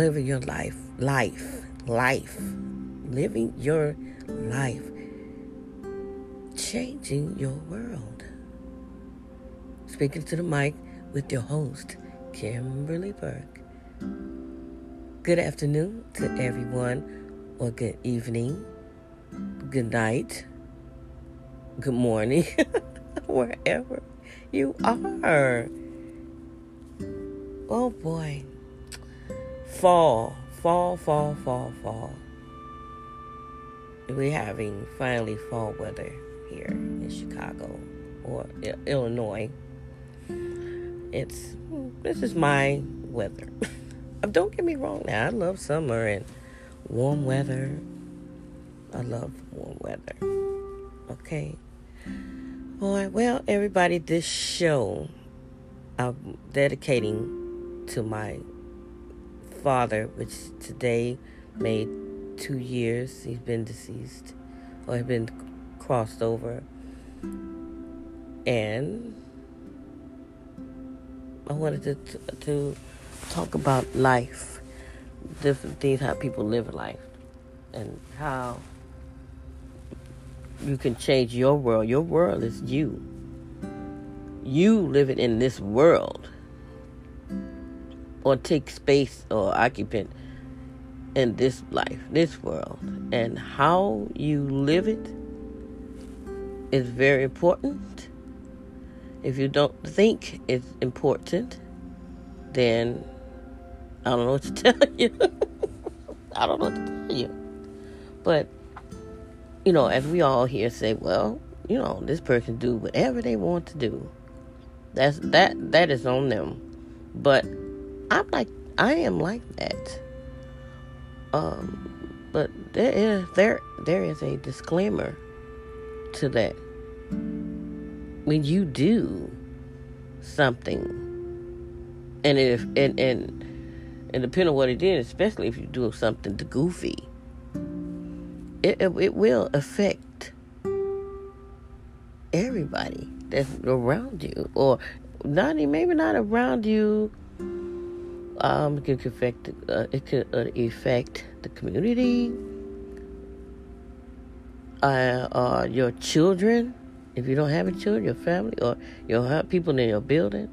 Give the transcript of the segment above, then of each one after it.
living your life, life, life, living your life, changing your world. Speaking to the mic with your host, Kimberly Burke. Good afternoon to everyone, or good evening, good night, good morning, wherever you are. Oh boy. Fall, fall, fall, fall, fall. We're having finally fall weather here in Chicago or Illinois. It's this is my weather. Um, don't get me wrong now. I love summer and warm weather. I love warm weather. Okay. Boy, well, everybody, this show I'm dedicating to my father, which today made two years. He's been deceased or has been crossed over. And I wanted to, to talk about life, different things, how people live life, and how you can change your world. Your world is you. You living in this world or take space or occupant in this life, this world. And how you live it is very important. If you don't think it's important, then I don't know what to tell you. I don't know what to tell you. But you know, as we all here say, well, you know, this person do whatever they want to do. That's that that is on them. But I'm like I am like that. Um, but there is there there is a disclaimer to that. When you do something, and if and and and depending on what it is, especially if you do something to goofy, it, it, it will affect everybody that's around you, or not maybe not around you. Um, it could affect uh, it could uh, affect the community, uh, uh, your children. If you don't have a children, your family, or your people in your building,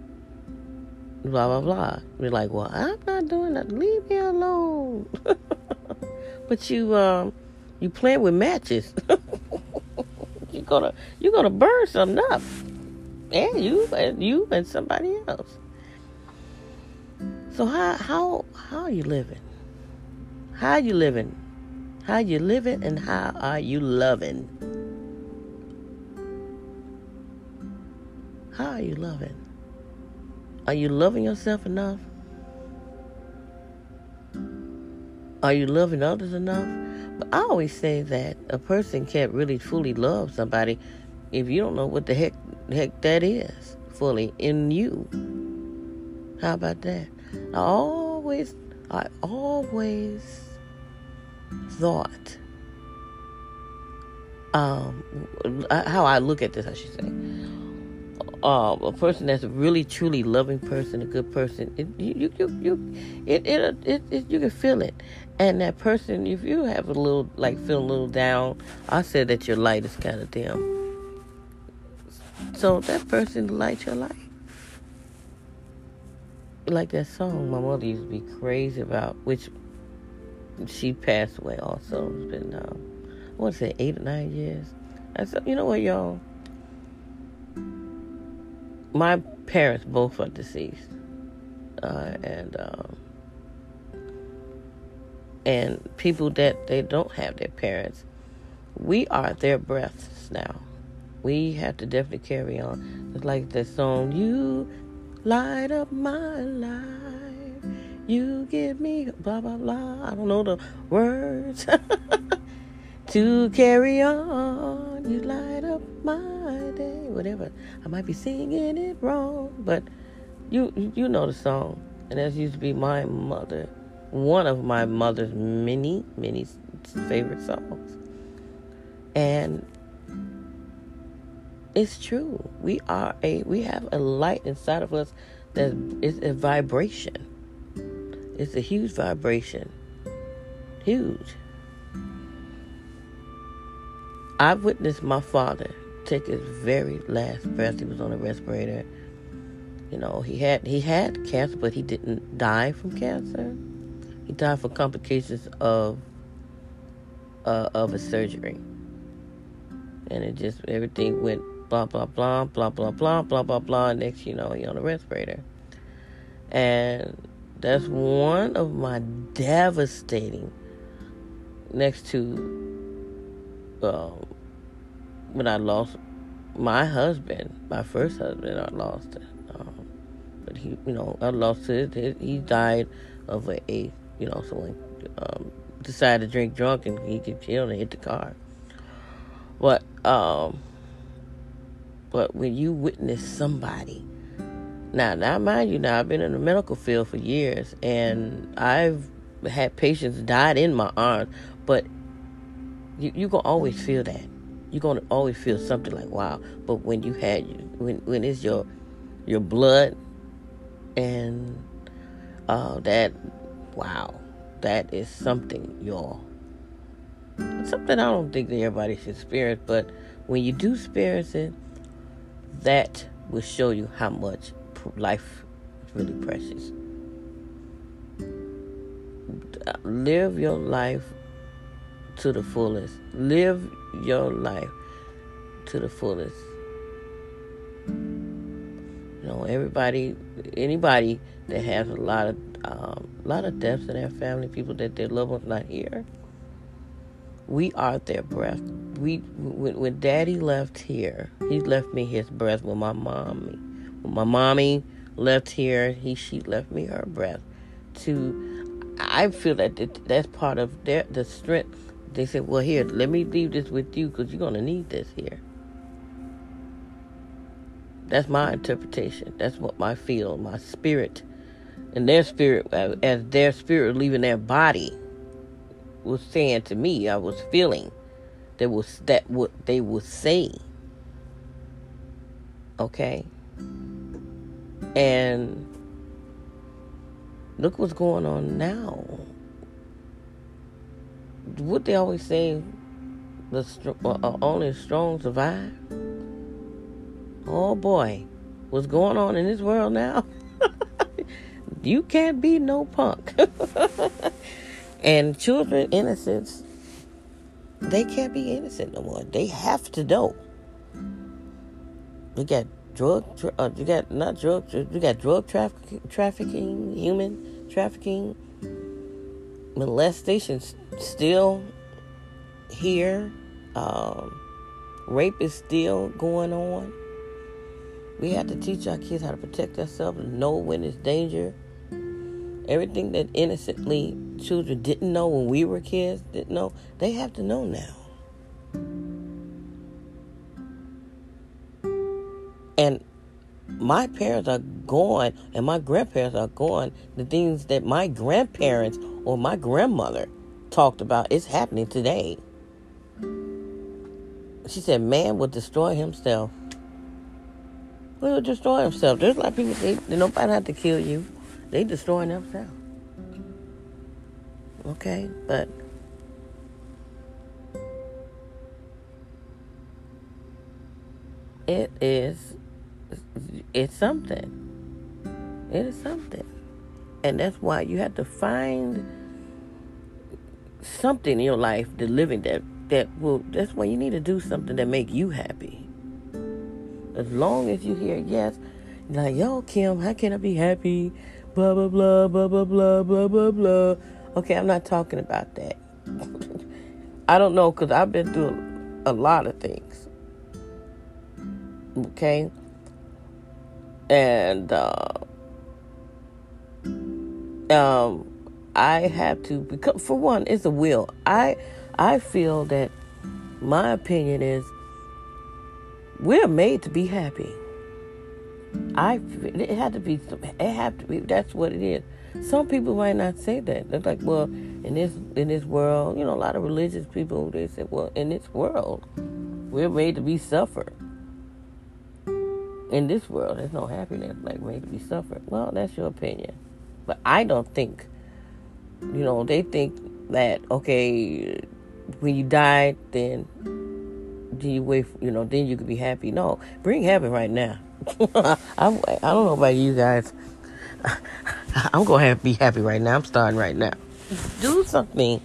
blah blah blah. You're like, well, I'm not doing that. Leave me alone. but you um you playing with matches. you're gonna you're gonna burn something up. And you and you and somebody else. So how how how are you living? How are you living? How are you living and how are you loving? How are you loving? Are you loving yourself enough? Are you loving others enough? But I always say that a person can't really fully love somebody if you don't know what the heck heck that is fully in you. How about that? I always I always thought um how I look at this I should say uh, a person that's a really truly loving person, a good person, it, you, you, you, it, it, it, it, you can feel it. And that person, if you have a little, like, feel a little down, I said that your light is kind of dim. So that person lights your light. Like that song my mother used to be crazy about, which she passed away also. It's been, um, I want to say eight or nine years. I said, you know what, y'all? My parents both are deceased. Uh, and, um, and people that they don't have their parents, we are their breaths now. We have to definitely carry on. It's like the song, You light up my life. You give me blah, blah, blah. I don't know the words. to carry on, you light up my day. Whatever. I might be singing it wrong, but you you know the song. And that used to be my mother one of my mother's many, many favorite songs. And it's true. We are a we have a light inside of us that is a vibration. It's a huge vibration. Huge. I've witnessed my father take his very last breath. He was on a respirator. You know, he had he had cancer, but he didn't die from cancer. He died from complications of uh, of a surgery, and it just everything went blah blah blah blah blah blah blah blah blah. Next, you know, he on a respirator, and that's one of my devastating. Next to um, when I lost my husband, my first husband, I lost it. Um, but he, you know, I lost it. He died of a, a you know, someone um, decided to drink drunk and he get killed and hit the car. But um, but when you witness somebody, now, now mind you, now I've been in the medical field for years, and I've had patients died in my arms, but you you gonna always feel that. You're gonna always feel something like wow. But when you had when when it's your your blood and uh, that wow, that is something, y'all. Something I don't think that everybody should experience, but when you do experience it, that will show you how much life is really precious. Live your life to the fullest. Live your life to the fullest. You know, everybody, anybody that has a lot of um, a lot of deaths in their family, people that their loved ones not here. We are their breath. We when, when Daddy left here, he left me his breath. When my mommy, when my mommy left here, he she left me her breath. To, I feel that that's part of their the strength. They said, "Well, here, let me leave this with you because you're gonna need this here." That's my interpretation. That's what my feel, my spirit and their spirit, as their spirit leaving their body, was saying to me, I was feeling that was that what they would say. Okay, and look what's going on now. What they always say, the uh, uh, only strong survive. Oh boy, what's going on in this world now? You can't be no punk. and children, innocence, they can't be innocent no more. They have to know. You got drug, uh, you got not drug, you got drug trafficking, trafficking, human trafficking, molestation still here. Um, rape is still going on. We have to teach our kids how to protect themselves and know when it's danger. Everything that innocently children didn't know when we were kids, didn't know, they have to know now. And my parents are gone and my grandparents are gone. The things that my grandparents or my grandmother talked about is happening today. She said, Man will destroy himself. Will destroy himself. Just like people say nobody have to kill you. They destroying themselves. Okay, but it is it's something. It is something. And that's why you have to find something in your life, the living that that will that's why you need to do something that make you happy. As long as you hear yes, like, yo, Kim, how can I be happy? Blah blah blah blah blah blah blah blah blah. Okay, I'm not talking about that. I don't know because I've been through a, lot of things. Okay, and uh, um, I have to because for one, it's a will. I I feel that my opinion is we're made to be happy. I it had to be it had to be that's what it is. Some people might not say that. They're like, well, in this in this world, you know, a lot of religious people they say, well, in this world, we're made to be suffer. In this world, there's no happiness like made to be suffered. Well, that's your opinion, but I don't think You know, they think that okay, when you die, then do you wait? You know, then you could be happy. No, bring heaven right now. I, I don't know about you guys. I'm gonna be happy right now. I'm starting right now. Do something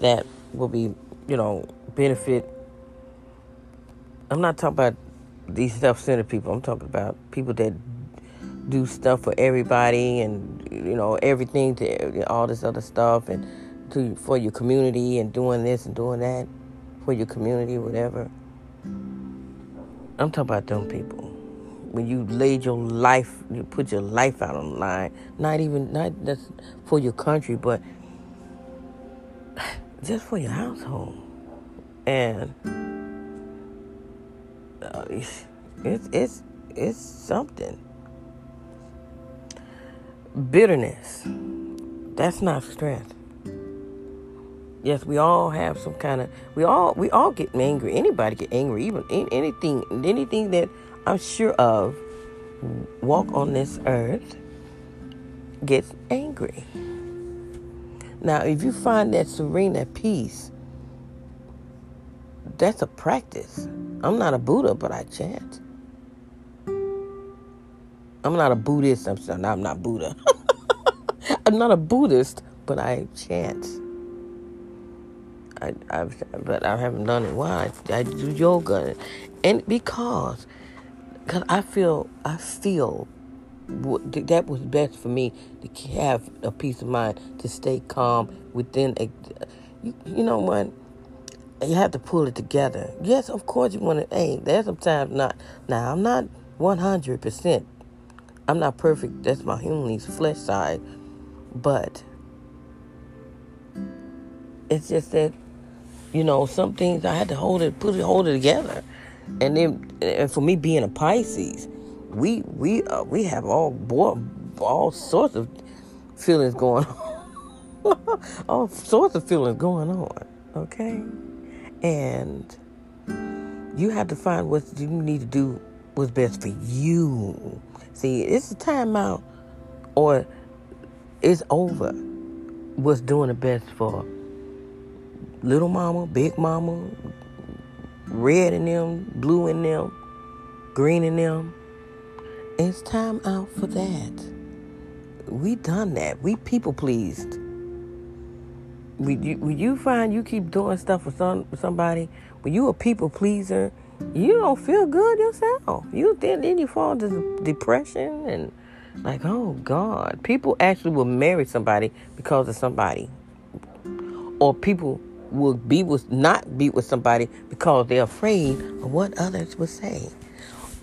that will be, you know, benefit. I'm not talking about these self-centered people. I'm talking about people that do stuff for everybody and you know everything to all this other stuff and to for your community and doing this and doing that for your community, whatever. I'm talking about them people. When you laid your life, you put your life out on the line. Not even not just for your country, but just for your household. And uh, it's it's it's something. Bitterness. That's not strength. Yes, we all have some kind of we all we all get angry. Anybody get angry. Even anything anything that I'm sure of walk on this earth gets angry. Now, if you find that serene, peace, that's a practice. I'm not a Buddha, but I chant. I'm not a Buddhist. I'm, sorry, I'm not Buddha. I'm not a Buddhist, but I chant. I, I've, but I haven't done it. Why? I do yoga, and because, because I feel, I feel that was best for me to have a peace of mind to stay calm within a. You, you know what? You have to pull it together. Yes, of course you want to. Hey, there's sometimes not. Now I'm not 100. percent I'm not perfect. That's my humanly flesh side, but it's just that you know, some things I had to hold it, put it, hold it together. And then, and for me being a Pisces, we we uh, we have all all sorts of feelings going on, all sorts of feelings going on. Okay, and you have to find what you need to do what's best for you. See, it's a timeout, or it's over. What's doing the best for little mama, big mama, red in them, blue in them, green in them. It's time out for that. We done that. We people pleased. When you, when you find you keep doing stuff for some somebody, when you a people pleaser, you don't feel good yourself. You then then you fall into depression and like, oh God, people actually will marry somebody because of somebody, or people will be with not be with somebody because they're afraid of what others will say.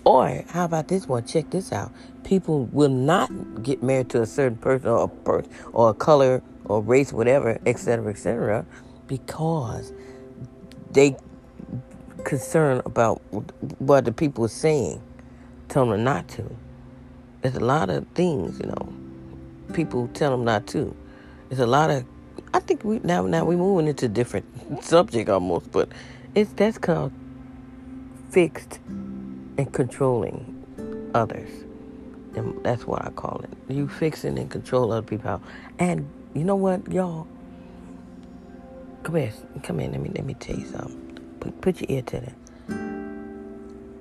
Or how about this one? Check this out. People will not get married to a certain person or a person or a color or race, whatever, etc., etc., because they concerned about what the people are saying, tell them not to. There's a lot of things, you know. People tell them not to. There's a lot of I think we now now we're moving into a different subject almost, but it's that's called fixed and controlling others. And that's what I call it. You fixing and control other people. And you know what, y'all? Come here, come in. Let me let me tell you something. Put, put your ear to that.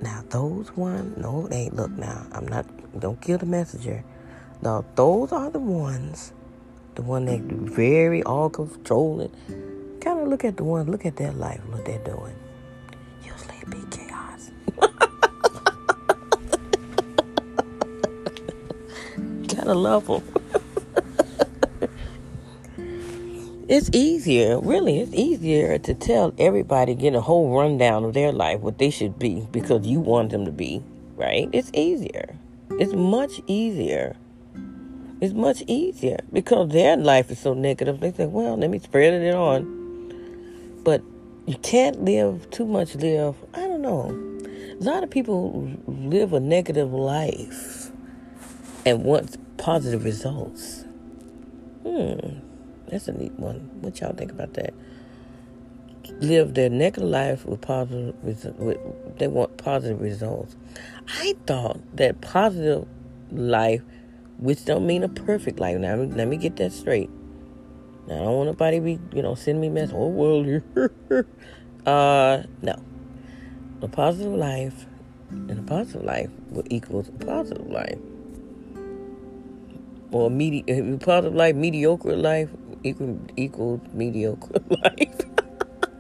Now those ones, no, they look now. I'm not. Don't kill the messenger. Now those are the ones the one that very all controlling. Kind of look at the one, look at their life, what they're doing. Usually it be chaos. Gotta love them. it's easier, really, it's easier to tell everybody, get a whole rundown of their life, what they should be, because you want them to be, right? It's easier. It's much easier it's much easier because their life is so negative. They say, well, let me spread it on. But you can't live too much live. I don't know. A lot of people live a negative life and want positive results. Hmm, that's a neat one. What y'all think about that? Live their negative life with positive. With, they want positive results. I thought that positive life which don't mean a perfect life. Now, let me get that straight. Now, I don't want nobody be, you know, sending me mess. Oh, well, uh, no. A positive life and a positive life will equals a positive life. Or medi- positive life, mediocre life equal, equals mediocre life.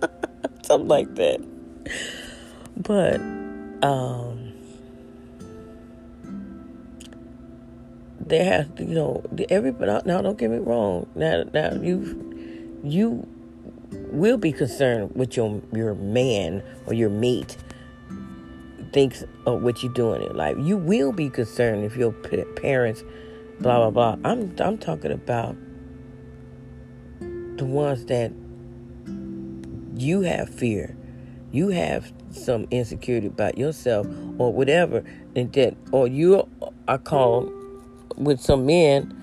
Something like that. But, um, there has to, you know, everybody. Uh, now, don't get me wrong. Now, now you, you will be concerned with your your man or your mate thinks of what you're doing in life. You will be concerned if your parents, blah blah blah. I'm I'm talking about the ones that you have fear, you have some insecurity about yourself or whatever, and that or you are called with some men.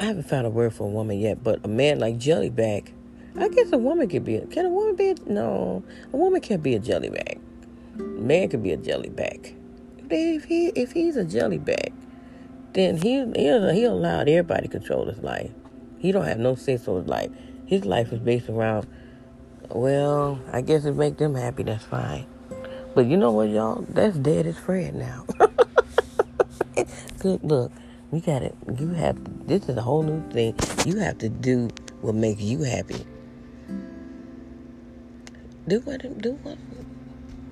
I haven't found a word for a woman yet, but a man like Jellyback, I guess a woman could be. A, can a woman be? A, no, a woman can't be a jellyback. A man could be a jellyback. If he if he's a jellyback, then he he'll, he'll allow everybody to control his life. He don't have no sense of his life. His life is based around. Well, I guess it make them happy. That's fine. But you know what, y'all? That's dead as Fred now. Good look. We got it. You have. This is a whole new thing. You have to do what makes you happy. Do what. Do what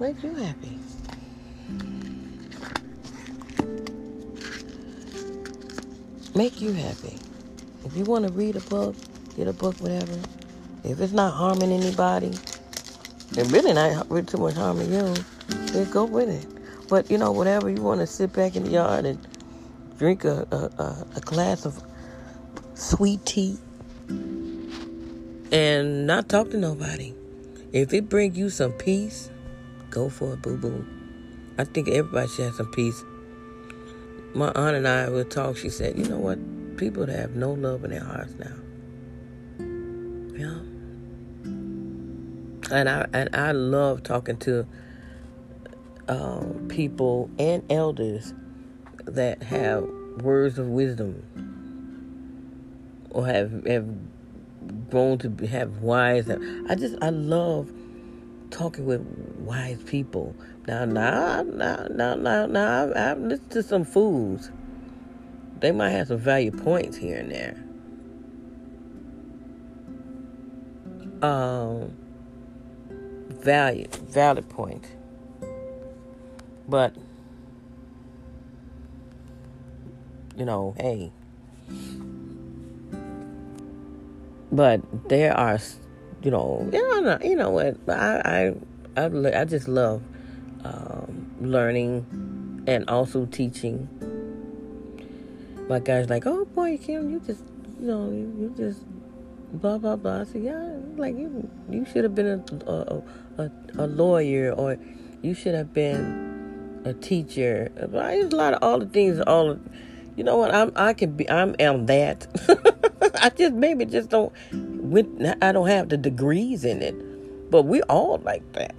makes you happy. Make you happy. If you want to read a book, get a book, whatever. If it's not harming anybody, and really not too much harm harming you, then go with it. But you know, whatever you want to sit back in the yard and drink a, a, a glass of sweet tea and not talk to nobody. If it bring you some peace, Go for it, boo boo. I think everybody should have some peace. My aunt and I would talk. She said, "You know what? People that have no love in their hearts now. Yeah. And I and I love talking to um, people and elders that have words of wisdom or have have grown to have wise. I just I love talking with wise people. Now, now, now, now, now, now I've, I've listened to some fools. They might have some value points here and there. Um, value, valid point. But, you know, hey. But there are you know, yeah, you know what? I I I, I just love um, learning and also teaching. My guy's like, "Oh boy, Kim, you just you know you just blah blah blah." I said, "Yeah, like you you should have been a, a, a lawyer or you should have been a teacher." There's a lot of all the things all. Of, you know what? I'm I can be I'm am that. I just maybe just don't I don't have the degrees in it, but we all like that.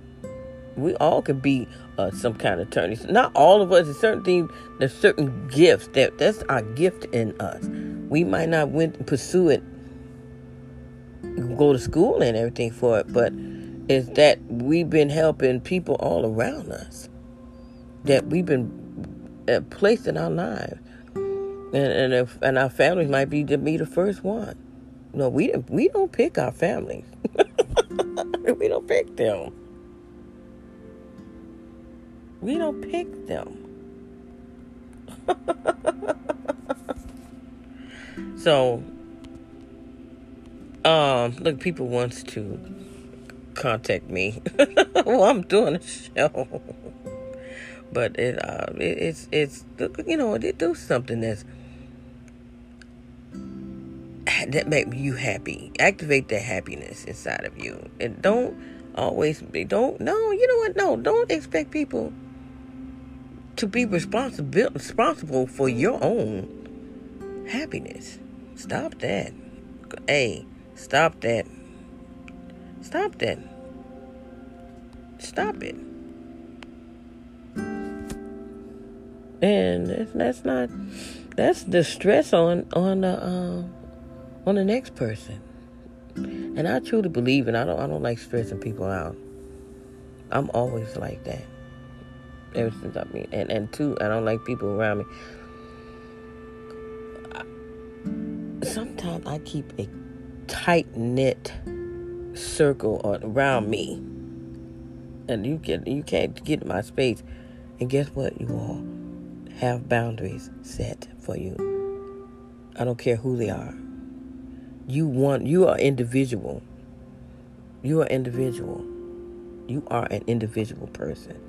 We all could be uh, some kind of attorney. Not all of us. There's certain things. There's certain gifts that that's our gift in us. We might not went pursue it, go to school and everything for it, but it's that we've been helping people all around us. That we've been uh, placed in our lives, and and, if, and our families might be to be the first one. No, we we don't pick our families. we don't pick them. We don't pick them. so, um, look, people wants to contact me while I'm doing a show, but it, uh, it, it's it's you know it do something that's that make you happy. Activate that happiness inside of you. And don't always be don't no, you know what? No, don't expect people to be responsible responsible for your own happiness. Stop that. Hey, stop that. Stop that. Stop it. And that's, not that's the stress on on the um on the next person. And I truly believe, and I don't, I don't like stressing people out. I'm always like that. Ever since I mean, and and two, I don't like people around me. sometimes I keep a tight knit circle around me, and you can you can't get in my space. And guess what? You all have boundaries set for you. I don't care who they are. You want you are individual. You are individual. You are an individual person.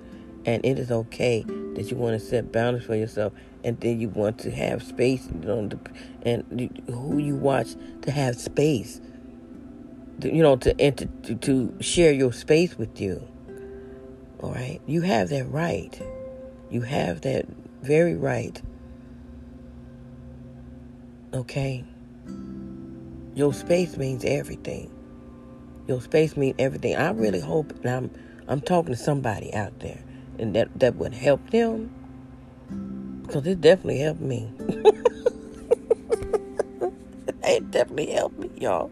And it is okay that you want to set boundaries for yourself and then you want to have space and who you watch to have space you know to, and to, to share your space with you all right you have that right you have that very right okay your space means everything your space means everything i really hope and i'm i'm talking to somebody out there and that that would help them because it definitely helped me. it definitely helped me, y'all.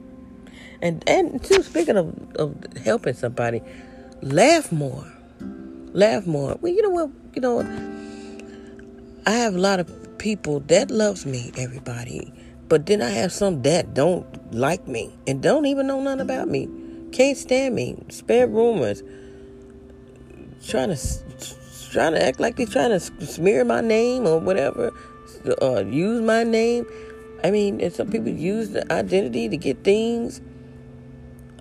And and too, speaking of, of helping somebody, laugh more. Laugh more. Well, you know what? You know? I have a lot of people that loves me, everybody. But then I have some that don't like me and don't even know nothing about me. Can't stand me. Spread rumors. Trying to trying to act like they're trying to smear my name or whatever, or use my name. I mean, and some people use the identity to get things.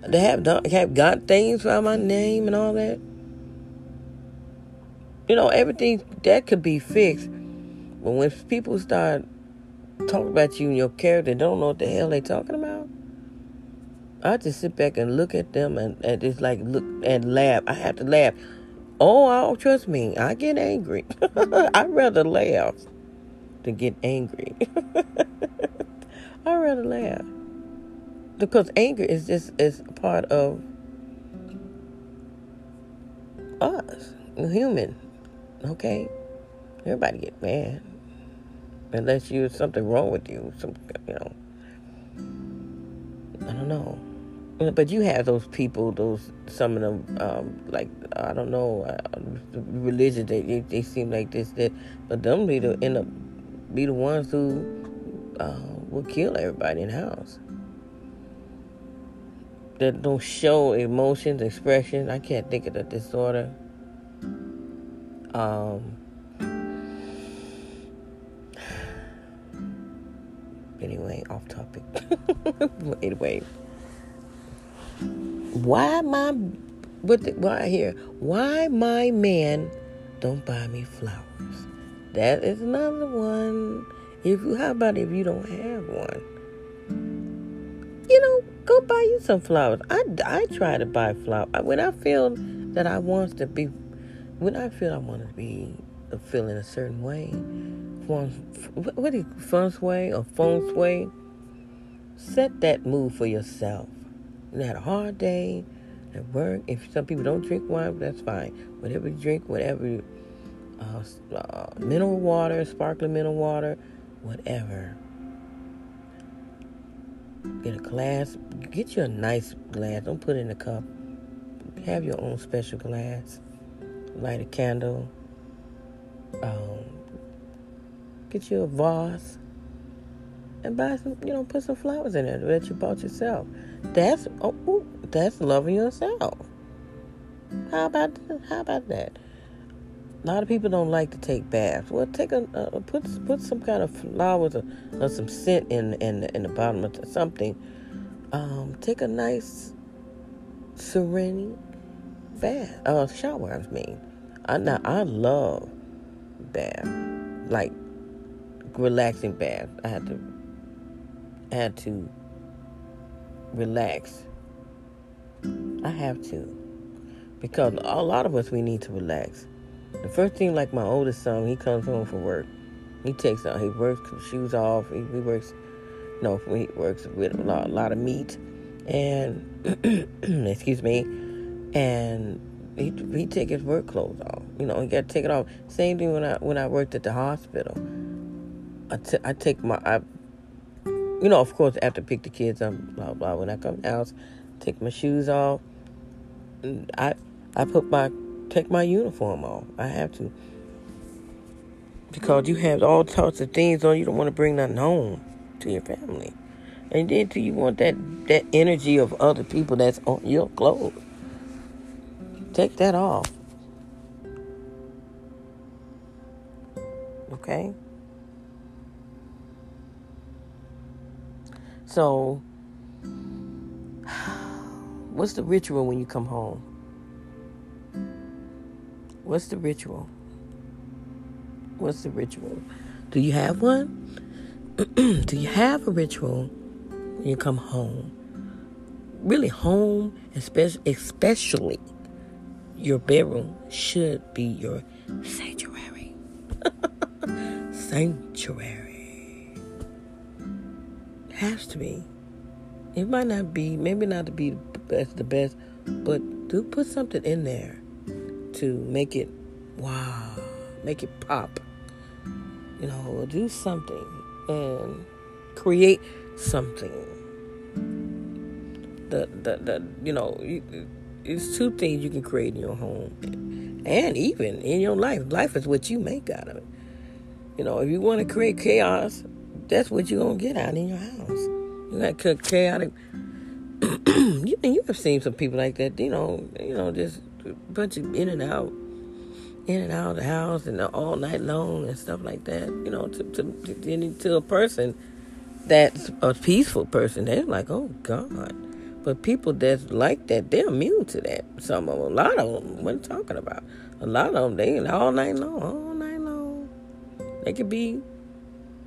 They have have got things by my name and all that. You know, everything that could be fixed. But when people start talking about you and your character, they don't know what the hell they talking about. I just sit back and look at them and, and just like look and laugh. I have to laugh. Oh, oh, trust me, I get angry. I'd rather laugh than get angry. I'd rather laugh. Because anger is just is part of us, human. Okay? Everybody get mad. Unless you something wrong with you. Some you know. I don't know. But you have those people, those some of them, um, like I don't know, uh, religion. They, they, they seem like this that, but them be the end up be the ones who uh, will kill everybody in the house. That don't show emotions, expression. I can't think of the disorder. Um. Anyway, off topic. anyway why my what the, why here? Why my man don't buy me flowers? That is another one. If you how about if you don't have one? You know, go buy you some flowers. I, I try to buy flowers when I feel that I want to be when I feel I want to be feeling a certain way. What is feng shui or feng shui? Set that mood for yourself you had a hard day at work. If some people don't drink wine, that's fine. Whatever you drink, whatever, uh, uh, mineral water, sparkling mineral water, whatever. Get a glass. Get you a nice glass. Don't put it in a cup. Have your own special glass. Light a candle. Um, get you a vase and buy some, you know, put some flowers in there that you bought yourself. That's oh, ooh, that's loving yourself. How about how about that? A lot of people don't like to take baths. Well, take a uh, put put some kind of flowers or, or some scent in in in the bottom of something. Um, take a nice serene bath, uh, shower. I mean, I now I love bath, like relaxing bath. I had to had to relax. I have to. Because a lot of us, we need to relax. The first thing, like my oldest son, he comes home from work. He takes out, he works shoes off. He, he works, no, he works with a lot, a lot of meat. And, excuse me, and he he take his work clothes off. You know, he got to take it off. Same thing when I when I worked at the hospital. I, t- I take my I you know, of course, after pick the kids up, blah blah. When I come out, take my shoes off. I I put my take my uniform off. I have to because you have all sorts of things on. You don't want to bring nothing home to your family, and then do you want that that energy of other people that's on your clothes? Take that off. Okay. So, what's the ritual when you come home? What's the ritual? What's the ritual? Do you have one? Do you have a ritual when you come home? Really, home, especially, especially your bedroom, should be your sanctuary. sanctuary. Has to be. It might not be, maybe not to be the best, the best, but do put something in there to make it wow, make it pop. You know, do something and create something. The the the you know, it's two things you can create in your home, and even in your life. Life is what you make out of it. You know, if you want to create chaos, that's what you're gonna get out in your house. You got chaotic. you you have seen some people like that. You know, you know, just a bunch of in and out, in and out of the house and all night long and stuff like that. You know, to to to, to a person that's a peaceful person, they're like, oh God. But people that's like that, they're immune to that. Some of them, a lot of them, what I'm talking about. A lot of them, they all night long, all night long. They could be,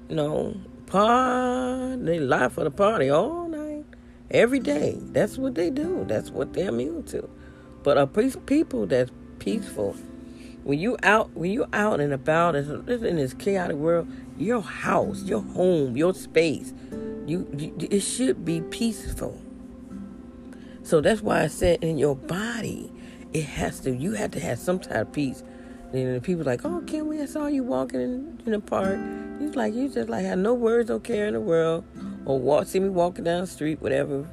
you know, party, they lie for the party all night, every day. That's what they do. That's what they're immune to. But a peace people that's peaceful, when you out, when you out and about in this chaotic world, your house, your home, your space, you, you it should be peaceful. So that's why I said in your body, it has to. You have to have some type of peace. And the people like, oh, can we? I saw you walking in, in the park. He's like, you just like have no words, no care in the world, or walk, see me walking down the street, whatever.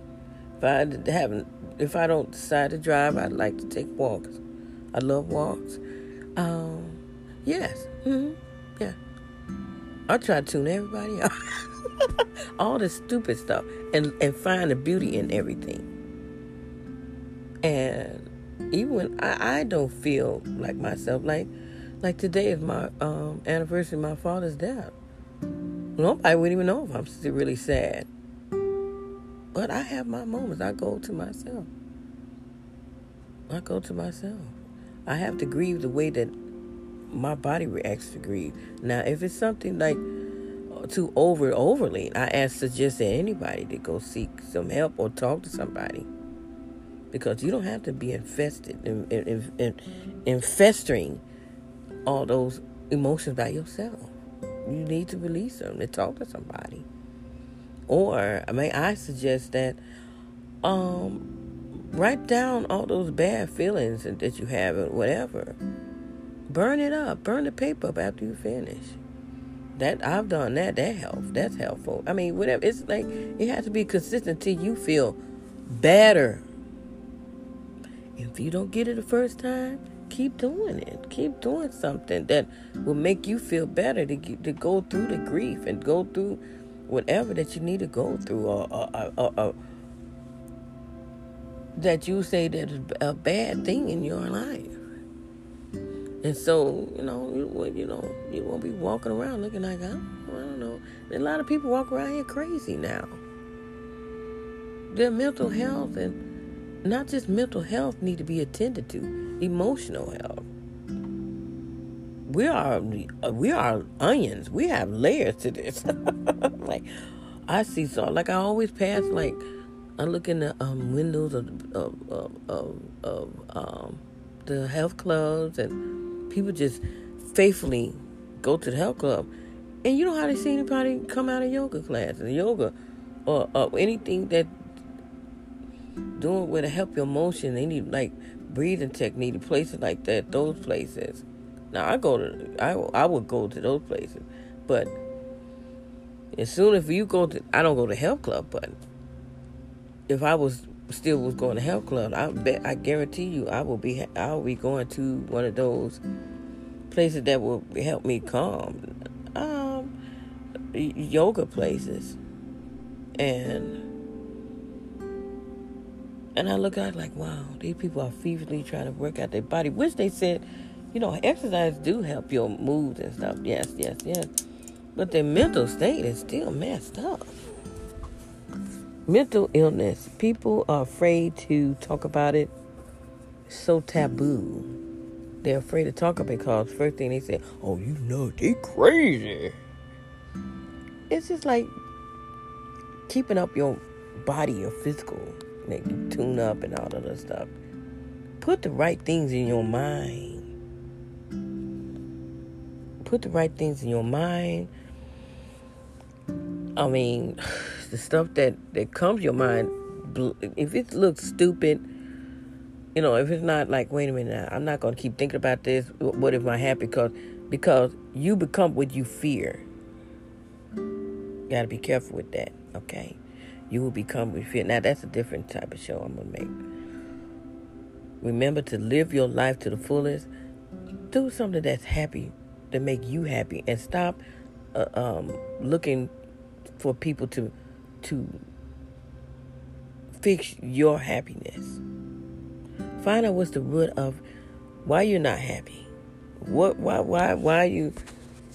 If I haven't, if I don't decide to drive, I'd like to take walks. I love walks. Um, yes, mm-hmm. yeah. I try to tune everybody out. All the stupid stuff, and and find the beauty in everything. And even I, I don't feel like myself, like like today is my um, anniversary my father's death. Nobody wouldn't even know if I'm still really sad. But I have my moments. I go to myself. I go to myself. I have to grieve the way that my body reacts to grief. Now, if it's something like too over overly, I ask suggest that anybody to go seek some help or talk to somebody because you don't have to be infested and in, in, in, infesting all those emotions by yourself. You need to release them and talk to somebody. Or I mean, I suggest that um, write down all those bad feelings that you have and whatever. Burn it up. Burn the paper up after you finish. That I've done that. That helps. That's helpful. I mean, whatever. It's like it has to be consistent till you feel better if you don't get it the first time, keep doing it. Keep doing something that will make you feel better to to go through the grief and go through whatever that you need to go through or, or, or, or that you say that is a bad thing in your life. And so, you know, you, you know, you won't be walking around looking like, don't, I don't know. A lot of people walk around here crazy now. Their mental health and not just mental health need to be attended to, emotional health. We are we are onions. We have layers to this. like I see so like I always pass like I look in the um, windows of of, of, of, of um, the health clubs and people just faithfully go to the health club and you know how they see anybody come out of yoga class and yoga or, or anything that doing where to help your emotion. They need like breathing technique, places like that, those places. Now I go to I I would go to those places, but As soon as you go to, I don't go to health club, but if I was still was going to health club, I bet I guarantee you I will be I will be going to one of those places that will help me calm. Um, yoga places, and and I look at it like, wow, these people are feverishly trying to work out their body, which they said, you know, exercise do help your moods and stuff. Yes, yes, yes. But their mental state is still messed up. Mental illness. People are afraid to talk about it. so taboo. They're afraid to talk about it because first thing they say, oh, you know, they crazy. It's just like keeping up your body, your physical, tune up and all of that stuff. Put the right things in your mind. Put the right things in your mind I mean, the stuff that that comes to your mind, if it looks stupid, you know, if it's not like, wait a minute, I'm not to keep thinking about this. What if I happy? Because because you become what you fear. Got to be careful with that. Okay, you will become fear. Now that's a different type of show I'm gonna make. Remember to live your life to the fullest. Do something that's happy, to make you happy, and stop uh, um, looking for people to to fix your happiness. Find out what's the root of why you're not happy. What why why why you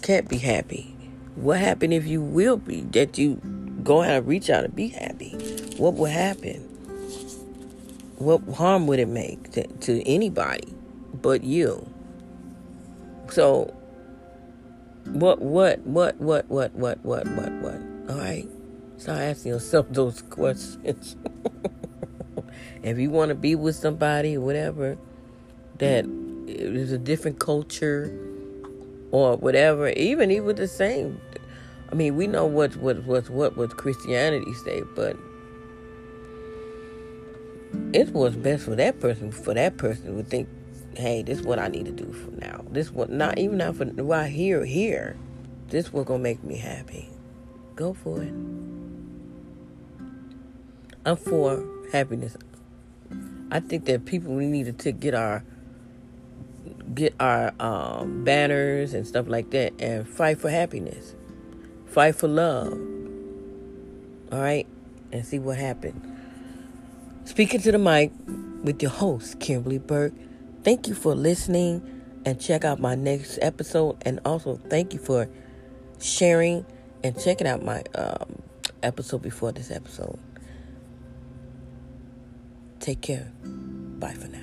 can't be happy. What happened if you will be that you go out and reach out and be happy? What will happen? What harm would it make to, to anybody but you? So what what what what what what what what what all right. Start asking yourself those questions. if you want to be with somebody whatever that is a different culture or whatever, even even the same. I mean, we know what what what what Christianity say, but it's what's best for that person. For that person would think, hey, this is what I need to do for now. This what not even not for why here here. This what gonna make me happy. Go for it. I'm for happiness. I think that people we need to get our get our um, banners and stuff like that and fight for happiness, fight for love. All right, and see what happens. Speaking to the mic with your host Kimberly Burke. Thank you for listening and check out my next episode. And also thank you for sharing and checking out my um, episode before this episode. Take care. Bye for now.